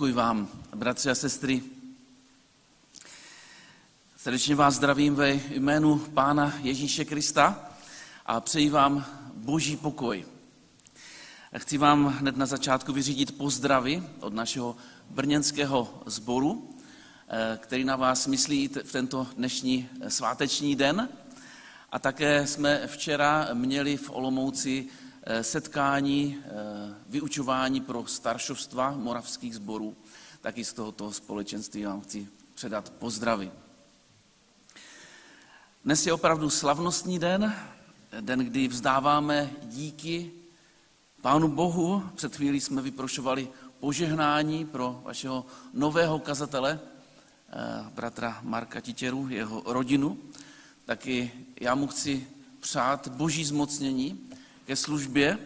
Pokoj vám, bratři a sestry. Srdečně vás zdravím ve jménu Pána Ježíše Krista a přeji vám boží pokoj. Chci vám hned na začátku vyřídit pozdravy od našeho brněnského sboru, eh, který na vás myslí v tento dnešní sváteční den. A také jsme včera měli v Olomouci Eh, setkání, eh, vyučování pro staršovstva moravských sborů, taky z tohoto společenství vám chci předat pozdravy. Dnes je opravdu slavnostní den, den, kdy vzdáváme díky Pánu Bohu. Před chvílí jsme vyprošovali požehnání pro vašeho nového kazatele, eh, bratra Marka Titěru, jeho rodinu. Taky já mu chci přát boží zmocnění, ke službě,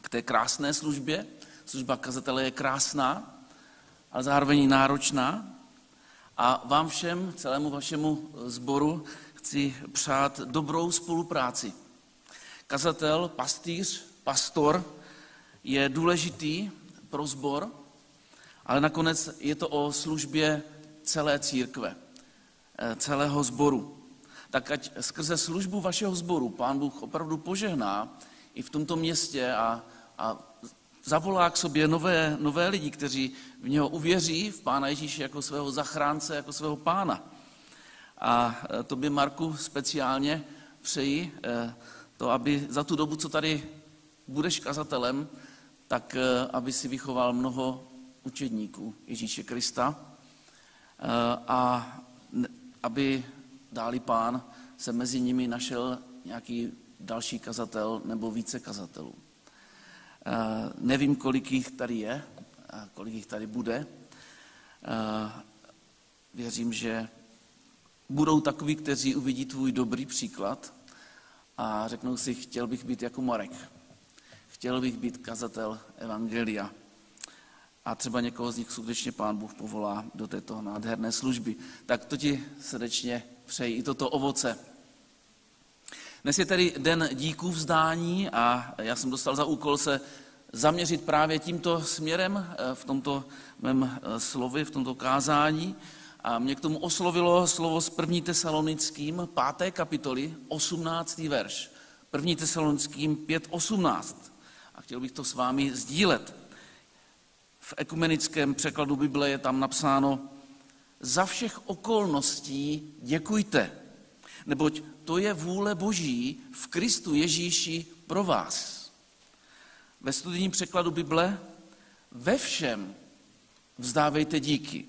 k té krásné službě. Služba kazatele je krásná, ale zároveň náročná. A vám všem, celému vašemu sboru, chci přát dobrou spolupráci. Kazatel, pastýř, pastor je důležitý pro sbor, ale nakonec je to o službě celé církve, eh, celého sboru tak ať skrze službu vašeho sboru pán Bůh opravdu požehná i v tomto městě a, a zavolá k sobě nové, nové lidi, kteří v něho uvěří, v Pána Ježíše jako svého zachránce, jako svého pána. A e, to by Marku speciálně přeji, e, to, aby za tu dobu, co tady budeš kazatelem, tak e, aby si vychoval mnoho učedníků Ježíše Krista a aby dáli pán, se mezi nimi našel nějaký další kazatel nebo více kazatelů. Eh, nevím, kolik jich tady je, kolik jich tady bude. Eh, věřím, že budou takoví, kteří uvidí tvůj dobrý příklad a řeknou si, chtěl bych být jako Marek. Chtěl bych být kazatel Evangelia. A třeba někoho z nich skutečně pán Bůh povolá do této nádherné služby. Tak to ti srdečně přeji i toto ovoce. Dnes je tedy den díků vzdání a já jsem dostal za úkol se zaměřit právě tímto směrem eh, v tomto mém eh, slově, v tomto kázání. A mě k tomu oslovilo slovo z 1. tesalonickým 5. kapitoly, 18. verš. 1. tesalonickým 5.18. A chtěl bych to s vámi sdílet. V ekumenickém překladu Bible je tam napsáno, za všech okolností děkujte, neboť to je vůle Boží v Kristu Ježíši pro vás. Ve studijním překladu Bible ve všem vzdávejte díky,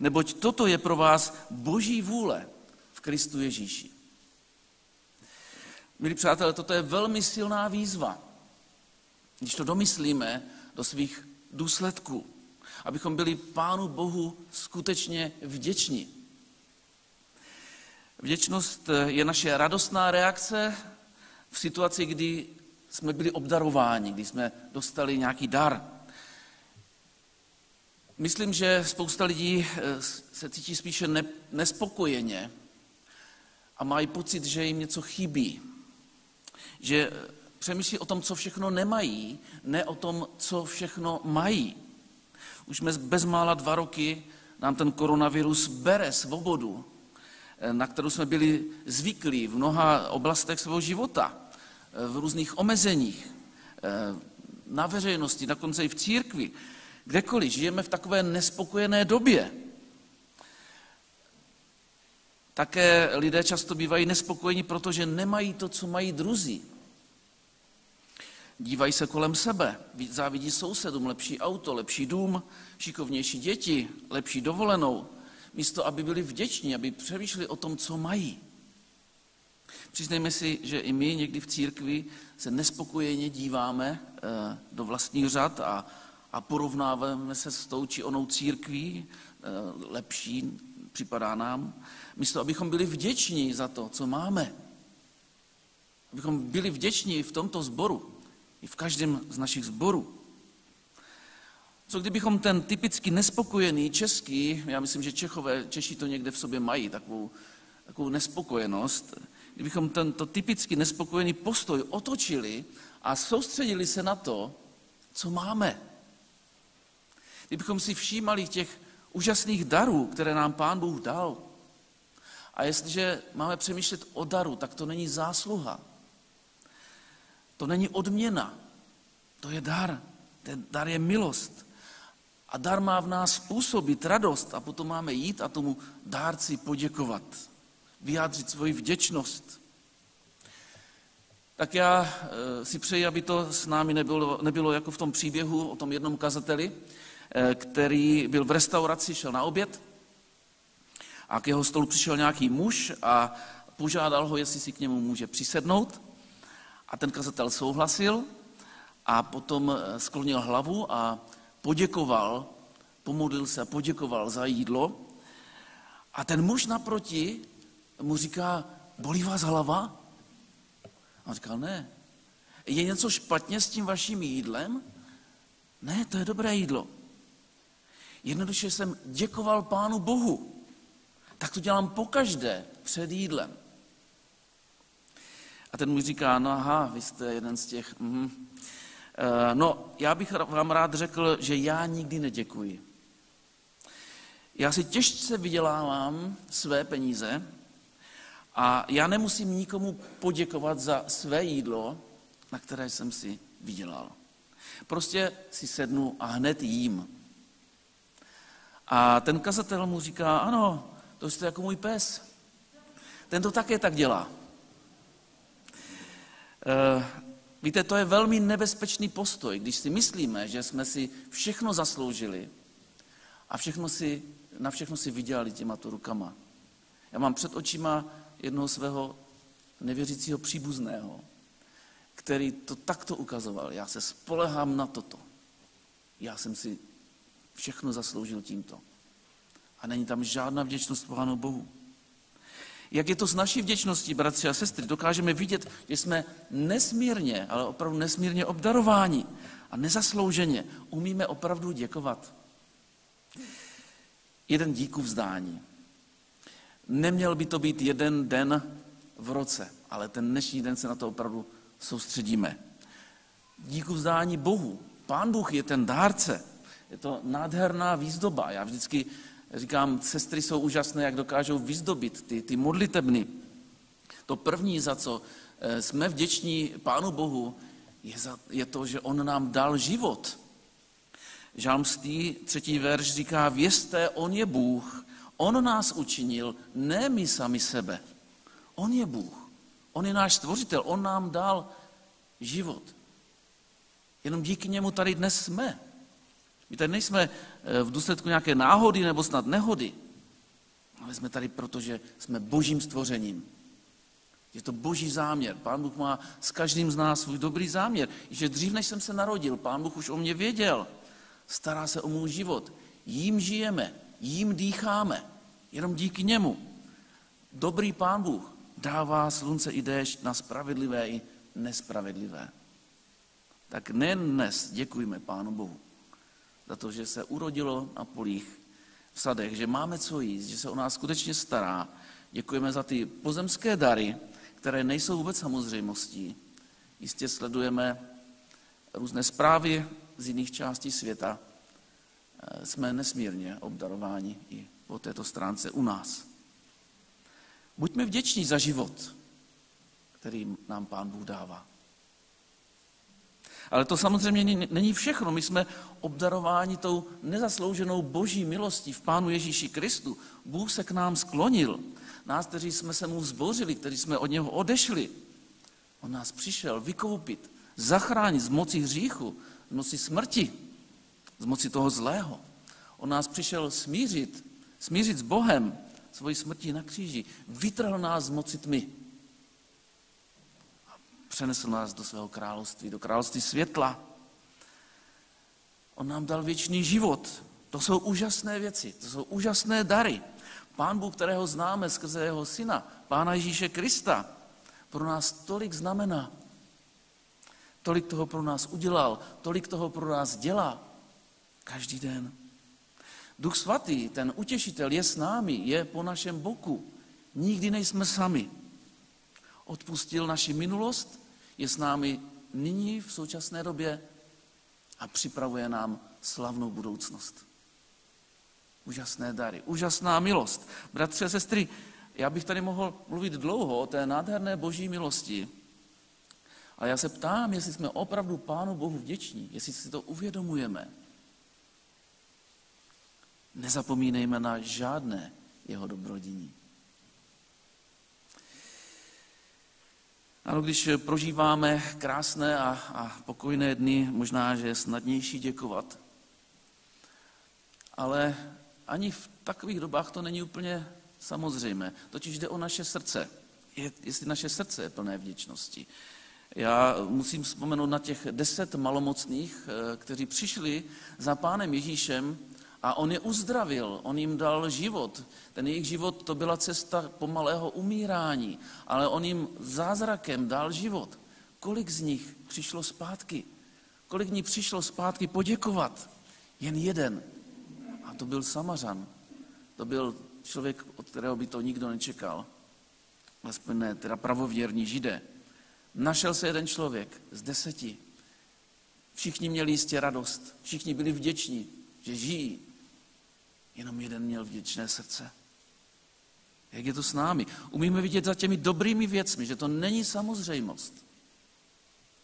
neboť toto je pro vás Boží vůle v Kristu Ježíši. Milí přátelé, toto je velmi silná výzva. Když to domyslíme do svých důsledků abychom byli Pánu Bohu skutečně vděční. Vděčnost je naše radostná reakce v situaci, kdy jsme byli obdarováni, kdy jsme dostali nějaký dar. Myslím, že spousta lidí eh, se cítí spíše nespokojeně a mají pocit, že jim něco chybí. Že přemýšlí o tom, co všechno nemají, ne o tom, co všechno mají. Už jsme bezmála dva roky, nám ten koronavirus bere svobodu, eh, na kterou jsme byli zvyklí v mnoha oblastech svého života, eh, v různých omezeních, eh, na veřejnosti, dokonce i v církvi, kdekoliv. Žijeme v takové nespokojené době. Také lidé často bývají nespokojeni, protože nemají to, co mají druzí. Dívají se kolem sebe, závidí sousedům lepší auto, lepší dům, šikovnější děti, lepší dovolenou, místo aby byli vděční, aby přemýšleli o tom, co mají. Přiznejme si, že i my někdy v církvi se nespokojeně díváme eh, do vlastních řad a, a porovnáváme se s tou či onou církví, eh, lepší připadá nám, místo abychom byli vděční za to, co máme. Abychom byli vděční v tomto sboru, i v každém z našich sborů. Co kdybychom ten typicky nespokojený český, já myslím, že Čechové, Češi to někde v sobě mají, takovou, takovou nespokojenost, kdybychom tento typicky nespokojený postoj otočili a soustředili se na to, co máme. kdybychom si všímali těch úžasných darů, které nám Pán Bůh dal, a jestliže máme přemýšlet o daru, tak to není zásluha. To není odměna. To je dar. Ten dar je milost. A dar má v nás způsobit radost a potom máme jít a tomu dárci poděkovat. Vyjádřit svoji vděčnost. Tak já eh, si přeji, aby to s námi nebylo, nebylo jako v tom příběhu o tom jednom kazateli, eh, který byl v restauraci, šel na oběd a k jeho stolu přišel nějaký muž a požádal ho, jestli si k němu může přisednout. A ten kazatel souhlasil a potom eh, sklonil hlavu a poděkoval, pomodlil se a poděkoval za jídlo. A ten muž naproti mu říká, bolí vás hlava? A on říkal, ne. Je něco špatně s tím vaším jídlem? Ne, to je dobré jídlo. Jednoduše jsem děkoval Pánu Bohu. Tak to dělám pokaždé před jídlem. A ten muž říká, no aha, vy jste jeden z těch, mm, no já bych vám rád řekl, že já nikdy neděkuji. Já si těžce vydělávám své peníze a já nemusím nikomu poděkovat za své jídlo, na které jsem si vydělal. Prostě si sednu a hned jím. A ten kazatel mu říká, ano, to jste jako můj pes. Ten to také tak dělá. E, víte, to je velmi nebezpečný postoj, když si myslíme, že jsme si všechno zasloužili a všechno si, na všechno si vydělali těma to rukama. Já mám před očima jednoho svého nevěřícího příbuzného, který to takto ukazoval. Já se spolehám na toto. Já jsem si všechno zasloužil tímto. A není tam žádná vděčnost Pánu Bohu. Jak je to s naší vděčností, bratři a sestry? Dokážeme vidět, že jsme nesmírně, ale opravdu nesmírně obdarováni a nezaslouženě umíme opravdu děkovat. Jeden díku vzdání. Neměl by to být jeden den v roce, ale ten dnešní den se na to opravdu soustředíme. Díku vzdání Bohu. Pán Bůh je ten dárce. Je to nádherná výzdoba. Já vždycky říkám, sestry jsou úžasné, jak dokážou vyzdobit ty, ty modlitebny. To první, za co eh, jsme vděční Pánu Bohu, je, za, je to, že On nám dal život. Žalmstý třetí verš říká, vězte, On je Bůh, On nás učinil, ne my sami sebe. On je Bůh, On je náš stvořitel, On nám dal život. Jenom díky němu tady dnes jsme. My tady nejsme eh, v důsledku nějaké náhody nebo snad nehody, ale jsme tady proto, že jsme božím stvořením. Je to boží záměr. Pán Bůh má s každým z nás svůj dobrý záměr. I že dřív, než jsem se narodil, pán Bůh už o mě věděl. Stará se o můj život. Jím žijeme, jím dýcháme. Jenom díky němu. Dobrý pán Bůh dává slunce i déšť na spravedlivé i nespravedlivé. Tak nejen dnes děkujeme Pánu Bohu za to, že se urodilo na polích v sadech, že máme co jíst, že se o nás skutečně stará. Děkujeme za ty pozemské dary, které nejsou vůbec samozřejmostí. Jistě sledujeme různé zprávy z jiných částí světa. Eh, jsme nesmírně obdarováni i po této stránce u nás. Buďme vděční za život, který nám Pán Bůh dává. Ale to samozřejmě není všechno. My jsme obdarováni tou nezaslouženou boží milostí v Pánu Ježíši Kristu. Bůh se k nám sklonil. Nás, kteří jsme se mu vzbořili, kteří jsme od něho odešli. On nás přišel vykoupit, zachránit z moci hříchu, z moci smrti, z moci toho zlého. On nás přišel smířit, smířit s Bohem, svojí smrtí na kříži. Vytrhl nás z moci tmy přenesl nás do svého království, do království světla. On nám dal věčný život. To jsou úžasné věci, to jsou úžasné dary. Pán Bůh, kterého známe skrze jeho syna, Pána Ježíše Krista, pro nás tolik znamená. Tolik toho pro nás udělal, tolik toho pro nás dělá. Každý den. Duch svatý, ten utěšitel, je s námi, je po našem boku. Nikdy nejsme sami. Odpustil naši minulost, je s námi nyní v současné době a připravuje nám slavnou budoucnost. Úžasné dary, úžasná milost. Bratři a sestry, já bych tady mohl mluvit dlouho o té nádherné boží milosti, ale já se ptám, jestli jsme opravdu Pánu Bohu vděční, jestli si to uvědomujeme. Nezapomínejme na žádné jeho dobrodiní. Ano, když prožíváme krásné a, a pokojné dny, možná, že je snadnější děkovat. Ale ani v takových dobách to není úplně samozřejmé. Totiž jde o naše srdce. Je, jestli naše srdce je plné vděčnosti. Já musím vzpomenout na těch deset malomocných, eh, kteří přišli za pánem Ježíšem a on je uzdravil, on jim dal život. Ten jejich život to byla cesta pomalého umírání, ale on jim zázrakem dal život. Kolik z nich přišlo zpátky? Kolik nich přišlo zpátky poděkovat? Jen jeden. A to byl Samařan. To byl člověk, od kterého by to nikdo nečekal. Aspoň ne, teda pravověrní židé. Našel se jeden člověk z deseti. Všichni měli jistě radost, všichni byli vděční, že žijí. Jenom jeden měl vděčné srdce. Jak je to s námi? Umíme vidět za těmi dobrými věcmi, že to není samozřejmost,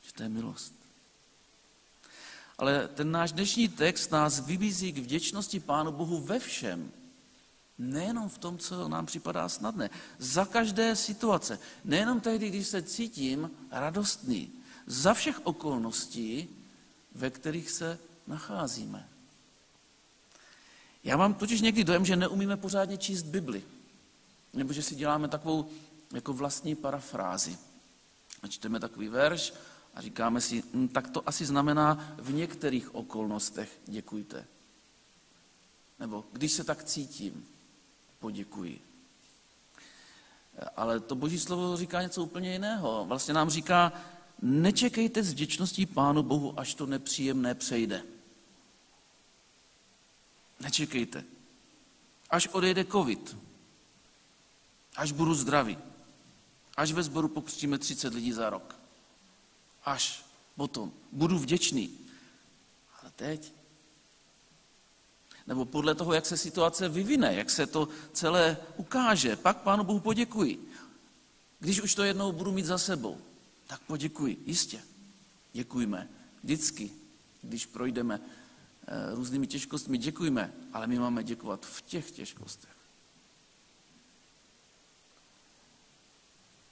že to je milost. Ale ten náš dnešní text nás vybízí k vděčnosti Pánu Bohu ve všem. Nejenom v tom, co nám připadá snadné. Za každé situace. Nejenom tehdy, když se cítím radostný. Za všech okolností, ve kterých se nacházíme. Já mám totiž někdy dojem, že neumíme pořádně číst Bibli. Nebo že si děláme takovou jako vlastní parafrázi. A čteme takový verš a říkáme si, hm, tak to asi znamená v některých okolnostech děkujte. Nebo když se tak cítím, poděkuji. Ale to boží slovo říká něco úplně jiného. Vlastně nám říká, nečekejte s vděčností Pánu Bohu, až to nepříjemné přejde. Nečekejte. Až odejde covid, až budu zdravý, až ve sboru pokřtíme 30 lidí za rok, až potom budu vděčný. Ale teď nebo podle toho, jak se situace vyvine, jak se to celé ukáže. Pak Pánu Bohu poděkuji. Když už to jednou budu mít za sebou, tak poděkuji. Jistě. Děkujme. Vždycky, když projdeme různými těžkostmi, děkujme, ale my máme děkovat v těch těžkostech.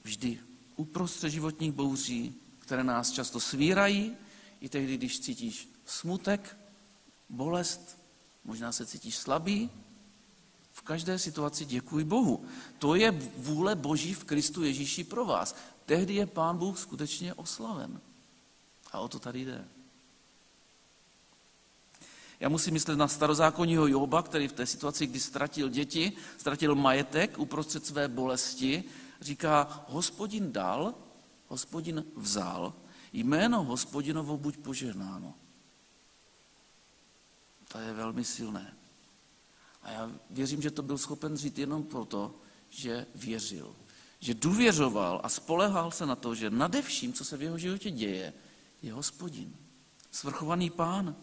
Vždy uprostřed životních bouří, které nás často svírají, i tehdy, když cítíš smutek, bolest, možná se cítíš slabý, v každé situaci děkuji Bohu. To je vůle Boží v Kristu Ježíši pro vás. Tehdy je Pán Bůh skutečně oslaven. A o to tady jde. Já musím myslet na starozákonního Joba, který v té situaci, kdy ztratil děti, ztratil majetek uprostřed své bolesti, říká, hospodin dal, hospodin vzal, jméno hospodinovo buď požehnáno. To je velmi silné. A já věřím, že to byl schopen říct jenom proto, že věřil. Že důvěřoval a spolehal se na to, že nade vším, co se v jeho životě děje, je hospodin. Svrchovaný pán.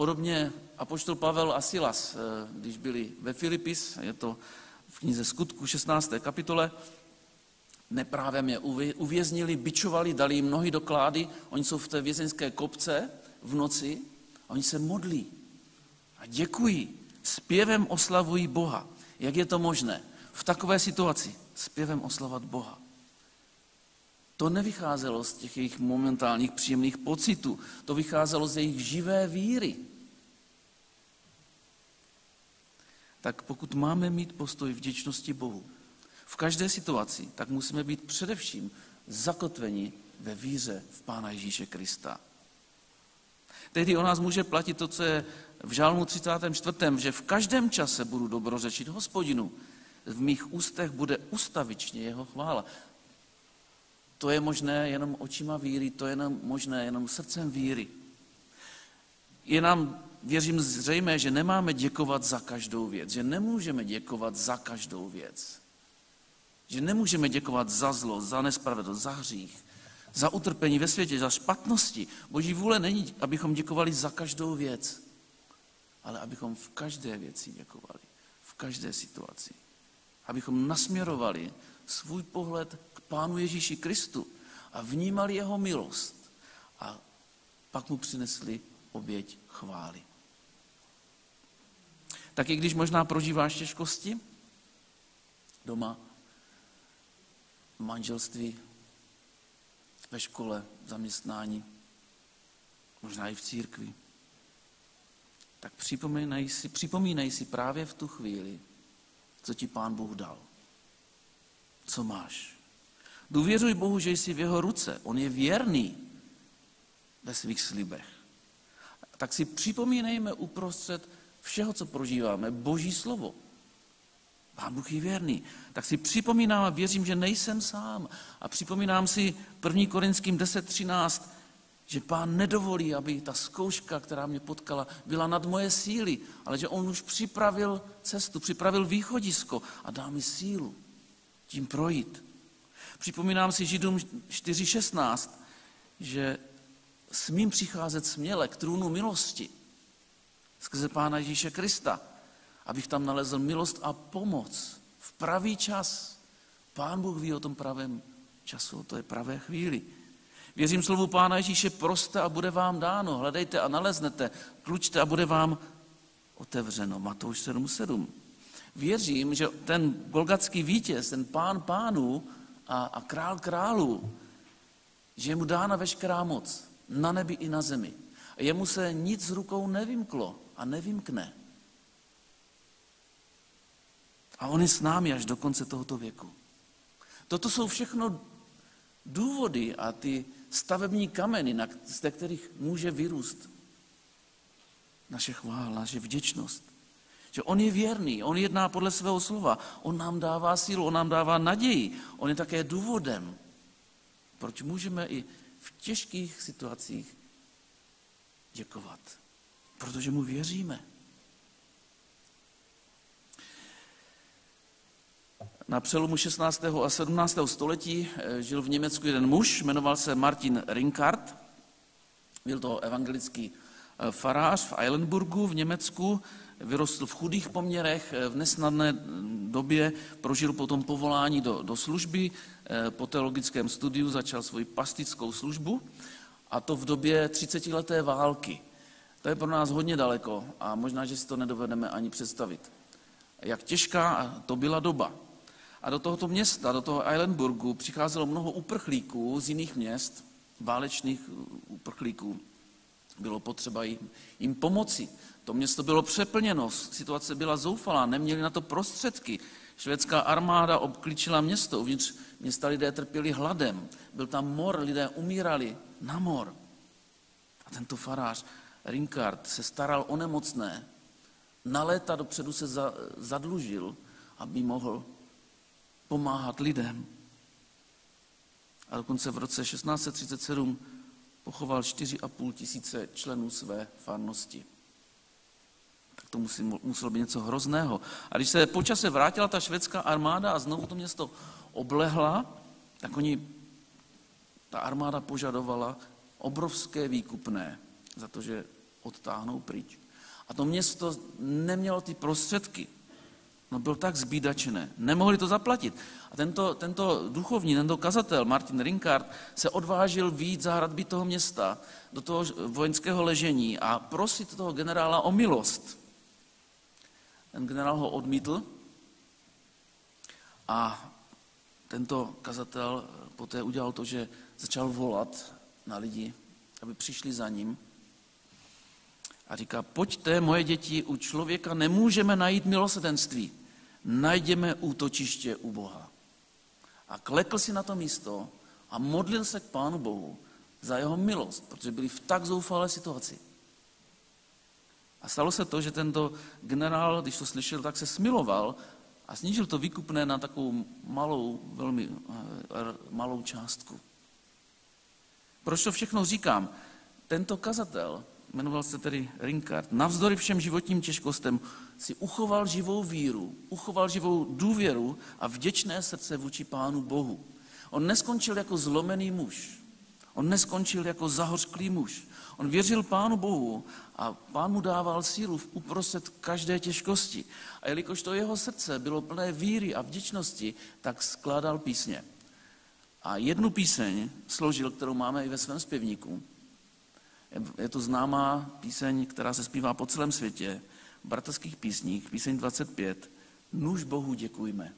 Podobně apoštol Pavel a Silas, eh, když byli ve Filipis, je to v knize Skutku 16. kapitole, neprávem je uvěznili, bičovali, dali jim nohy do klády, oni jsou v té vězeňské kopce v noci a oni se modlí a děkují, zpěvem oslavují Boha. Jak je to možné? V takové situaci zpěvem oslavat Boha. To nevycházelo z těch jejich momentálních příjemných pocitů, to vycházelo z jejich živé víry. Tak pokud máme mít postoj vděčnosti Bohu v každé situaci, tak musíme být především zakotveni ve víře v Pána Ježíše Krista. Tehdy o nás může platit to, co je v žálmu 34., že v každém čase budu dobrořečit hospodinu. V mých ústech bude ustavičně jeho chvála. To je možné jenom očima víry, to je jenom možné jenom srdcem víry. Je nám, věřím, zřejmé, že nemáme děkovat za každou věc, že nemůžeme děkovat za každou věc. Že nemůžeme děkovat za zlo, za nespravedlnost, za hřích, za utrpení ve světě, za špatnosti. Boží vůle není, abychom děkovali za každou věc, ale abychom v každé věci děkovali, v každé situaci. Abychom nasměrovali svůj pohled k Pánu Ježíši Kristu a vnímali jeho milost a pak mu přinesli oběť chvály. Tak i když možná prožíváš těžkosti doma, v manželství, ve škole, v zaměstnání, možná i v církvi, tak připomínej si, připomínej si právě v tu chvíli, co ti Pán Bůh dal. Co máš? Důvěřuj Bohu, že jsi v jeho ruce. On je věrný ve svých slibech. Tak si připomínejme uprostřed všeho, co prožíváme, Boží slovo. Pán Bůh je věrný. Tak si připomínám a věřím, že nejsem sám. A připomínám si 1. Korinským 10.13, že pán nedovolí, aby ta zkouška, která mě potkala, byla nad moje síly, ale že on už připravil cestu, připravil východisko a dá mi sílu tím projít. Připomínám si Židům 4.16, že smím přicházet směle k trůnu milosti skrze Pána Ježíše Krista, abych tam nalezl milost a pomoc v pravý čas. Pán Bůh ví o tom pravém času, to je pravé chvíli. Věřím slovu Pána Ježíše, proste a bude vám dáno. Hledejte a naleznete, klučte a bude vám otevřeno. Matouš 7.7. Věřím, že ten golgatský vítěz, ten pán pánů a, a král králů, že je mu dána veškerá moc na nebi i na zemi. A jemu se nic rukou nevymklo a nevymkne. A on je s námi až do konce tohoto věku. Toto jsou všechno důvody a ty stavební kameny, z kterých může vyrůst naše chvála, naše vděčnost. Že on je věrný, on jedná podle svého slova, on nám dává sílu, on nám dává naději, on je také důvodem, proč můžeme i v těžkých situacích děkovat. Protože mu věříme. Na přelomu 16. a 17. století eh, žil v Německu jeden muž, jmenoval se Martin Rinkart. Byl to evangelický eh, farář v Eilenburgu v Německu, vyrostl v chudých poměrech, eh, v nesnadné době prožil potom povolání do, do služby, po teologickém studiu začal svoji pastickou službu a to v době 30-leté války. To je pro nás hodně daleko a možná, že si to nedovedeme ani představit. Jak těžká to byla doba. A do tohoto města, do toho Eilenburgu, přicházelo mnoho uprchlíků z jiných měst, válečných uprchlíků. Bylo potřeba jim, jim pomoci. To město bylo přeplněno, situace byla zoufalá, neměli na to prostředky. Švédská armáda obklíčila město, uvnitř města lidé trpěli hladem. Byl tam mor, lidé umírali na mor. A tento farář Rinkard se staral o nemocné. Na léta dopředu se zadlužil, aby mohl pomáhat lidem. A dokonce v roce 1637 pochoval 4,5 tisíce členů své farnosti. Tak to musí, muselo být něco hrozného. A když se po čase vrátila ta švédská armáda a znovu to město oblehla, tak oni, ta armáda požadovala obrovské výkupné za to, že odtáhnou pryč. A to město nemělo ty prostředky. No byl tak zbídačené, nemohli to zaplatit. A tento, tento duchovní, tento kazatel, Martin Rinkard, se odvážil víc za hradby toho města, do toho vojenského ležení a prosit toho generála o milost. Ten generál ho odmítl a tento kazatel poté udělal to, že začal volat na lidi, aby přišli za ním a říká, pojďte, moje děti, u člověka nemůžeme najít milosedenství najdeme útočiště u Boha. A klekl si na to místo a modlil se k Pánu Bohu za jeho milost, protože byli v tak zoufalé situaci. A stalo se to, že tento generál, když to slyšel, tak se smiloval a snížil to výkupné na takovou malou, velmi eh, malou částku. Proč to všechno říkám? Tento kazatel jmenoval se tedy Rinkard, navzdory všem životním těžkostem si uchoval živou víru, uchoval živou důvěru a vděčné srdce vůči Pánu Bohu. On neskončil jako zlomený muž, On neskončil jako zahořklý muž. On věřil Pánu Bohu a Pán mu dával sílu v uprostřed každé těžkosti. A jelikož to jeho srdce bylo plné víry a vděčnosti, tak skládal písně. A jednu píseň složil, kterou máme i ve svém zpěvníku. Je to známá píseň, která se zpívá po celém světě, v bratrských písních, píseň 25. Nuž Bohu děkujme.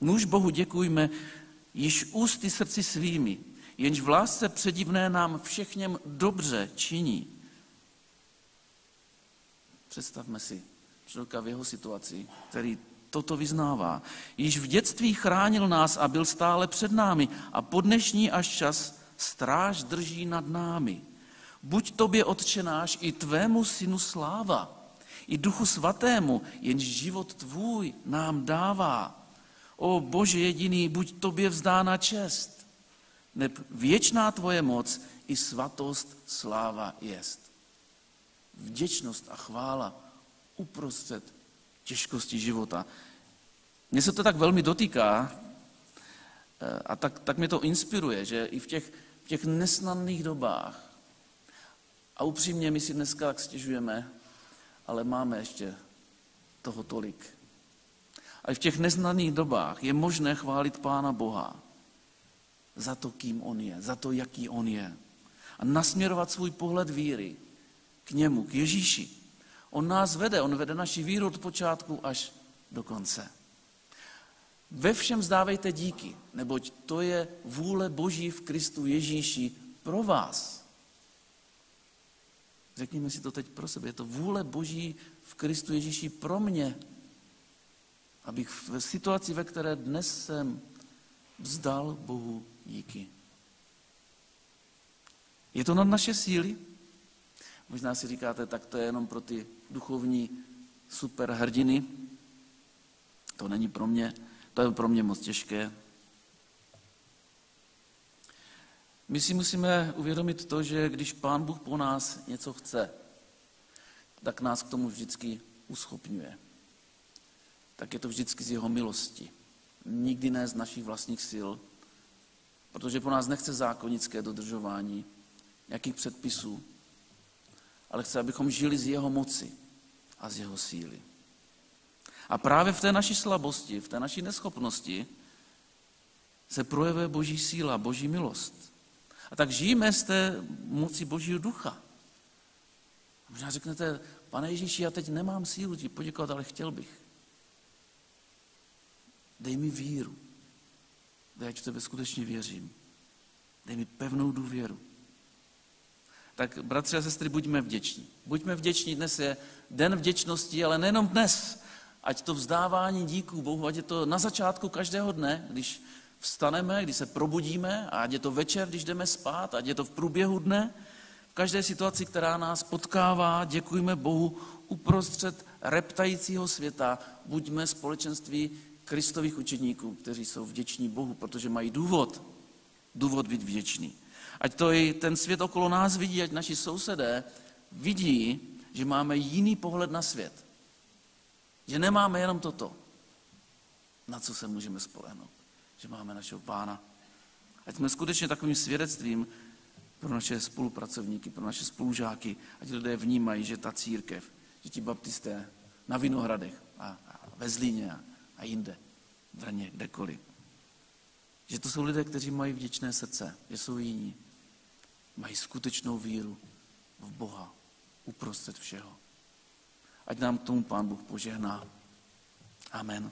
Nuž Bohu děkujme, již ústy srdci svými, jenž v lásce předivné nám všechněm dobře činí. Představme si člověka v jeho situaci, který toto vyznává. Již v dětství chránil nás a byl stále před námi a po dnešní až čas stráž drží nad námi. Buď tobě odčenáš i tvému synu sláva, i duchu svatému, jenž život tvůj nám dává. O Bože jediný, buď tobě vzdána čest, neb věčná tvoje moc i svatost sláva jest. Vděčnost a chvála uprostřed těžkosti života. Mně se to tak velmi dotýká eh, a tak, tak mě to inspiruje, že i v těch, v těch nesnadných dobách, a upřímně my si dneska tak stěžujeme, ale máme ještě toho tolik. A v těch neznaných dobách je možné chválit Pána Boha za to, kým On je, za to, jaký On je. A nasměrovat svůj pohled víry k němu, k Ježíši. On nás vede, on vede naši víru od počátku až do konce. Ve všem zdávejte díky, neboť to je vůle Boží v Kristu Ježíši pro vás. Řekněme si to teď pro sebe. Je to vůle Boží v Kristu Ježíši pro mě, abych v situaci, ve které dnes jsem, vzdal Bohu díky. Je to nad naše síly? Možná si říkáte, tak to je jenom pro ty duchovní superhrdiny. To není pro mě, to je pro mě moc těžké. My si musíme uvědomit to, že když Pán Bůh po nás něco chce, tak nás k tomu vždycky uschopňuje. Tak je to vždycky z jeho milosti. Nikdy ne z našich vlastních sil, protože po nás nechce zákonické dodržování nějakých předpisů, ale chce, abychom žili z jeho moci a z jeho síly. A právě v té naší slabosti, v té naší neschopnosti se projevuje boží síla, boží milost. A tak žijeme z té moci božího ducha. Možná řeknete, pane Ježíši, já teď nemám sílu ti poděkovat, ale chtěl bych. Dej mi víru. Dej, ať v tebe skutečně věřím. Dej mi pevnou důvěru. Tak, bratři a sestry, buďme vděční. Buďme vděční, dnes je den vděčnosti, ale nejenom dnes. Ať to vzdávání díků Bohu, ať je to na začátku každého dne, když vstaneme, když se probudíme, a ať je to večer, když jdeme spát, ať je to v průběhu dne, v každé situaci, která nás potkává, děkujeme Bohu uprostřed reptajícího světa, buďme společenství kristových učeníků, kteří jsou vděční Bohu, protože mají důvod, důvod být vděčný. Ať to i ten svět okolo nás vidí, ať naši sousedé vidí, že máme jiný pohled na svět. Že nemáme jenom toto, na co se můžeme spolehnout. Že máme našeho pána. Ať jsme skutečně takovým svědectvím pro naše spolupracovníky, pro naše spolužáky, ať lidé vnímají, že ta církev, že ti baptisté na Vinohradech a, a ve Zlíně a, a jinde, v Brně, kdekoliv, že to jsou lidé, kteří mají vděčné srdce, že jsou jiní, mají skutečnou víru v Boha uprostřed všeho. Ať nám tomu Pán Bůh požehná. Amen.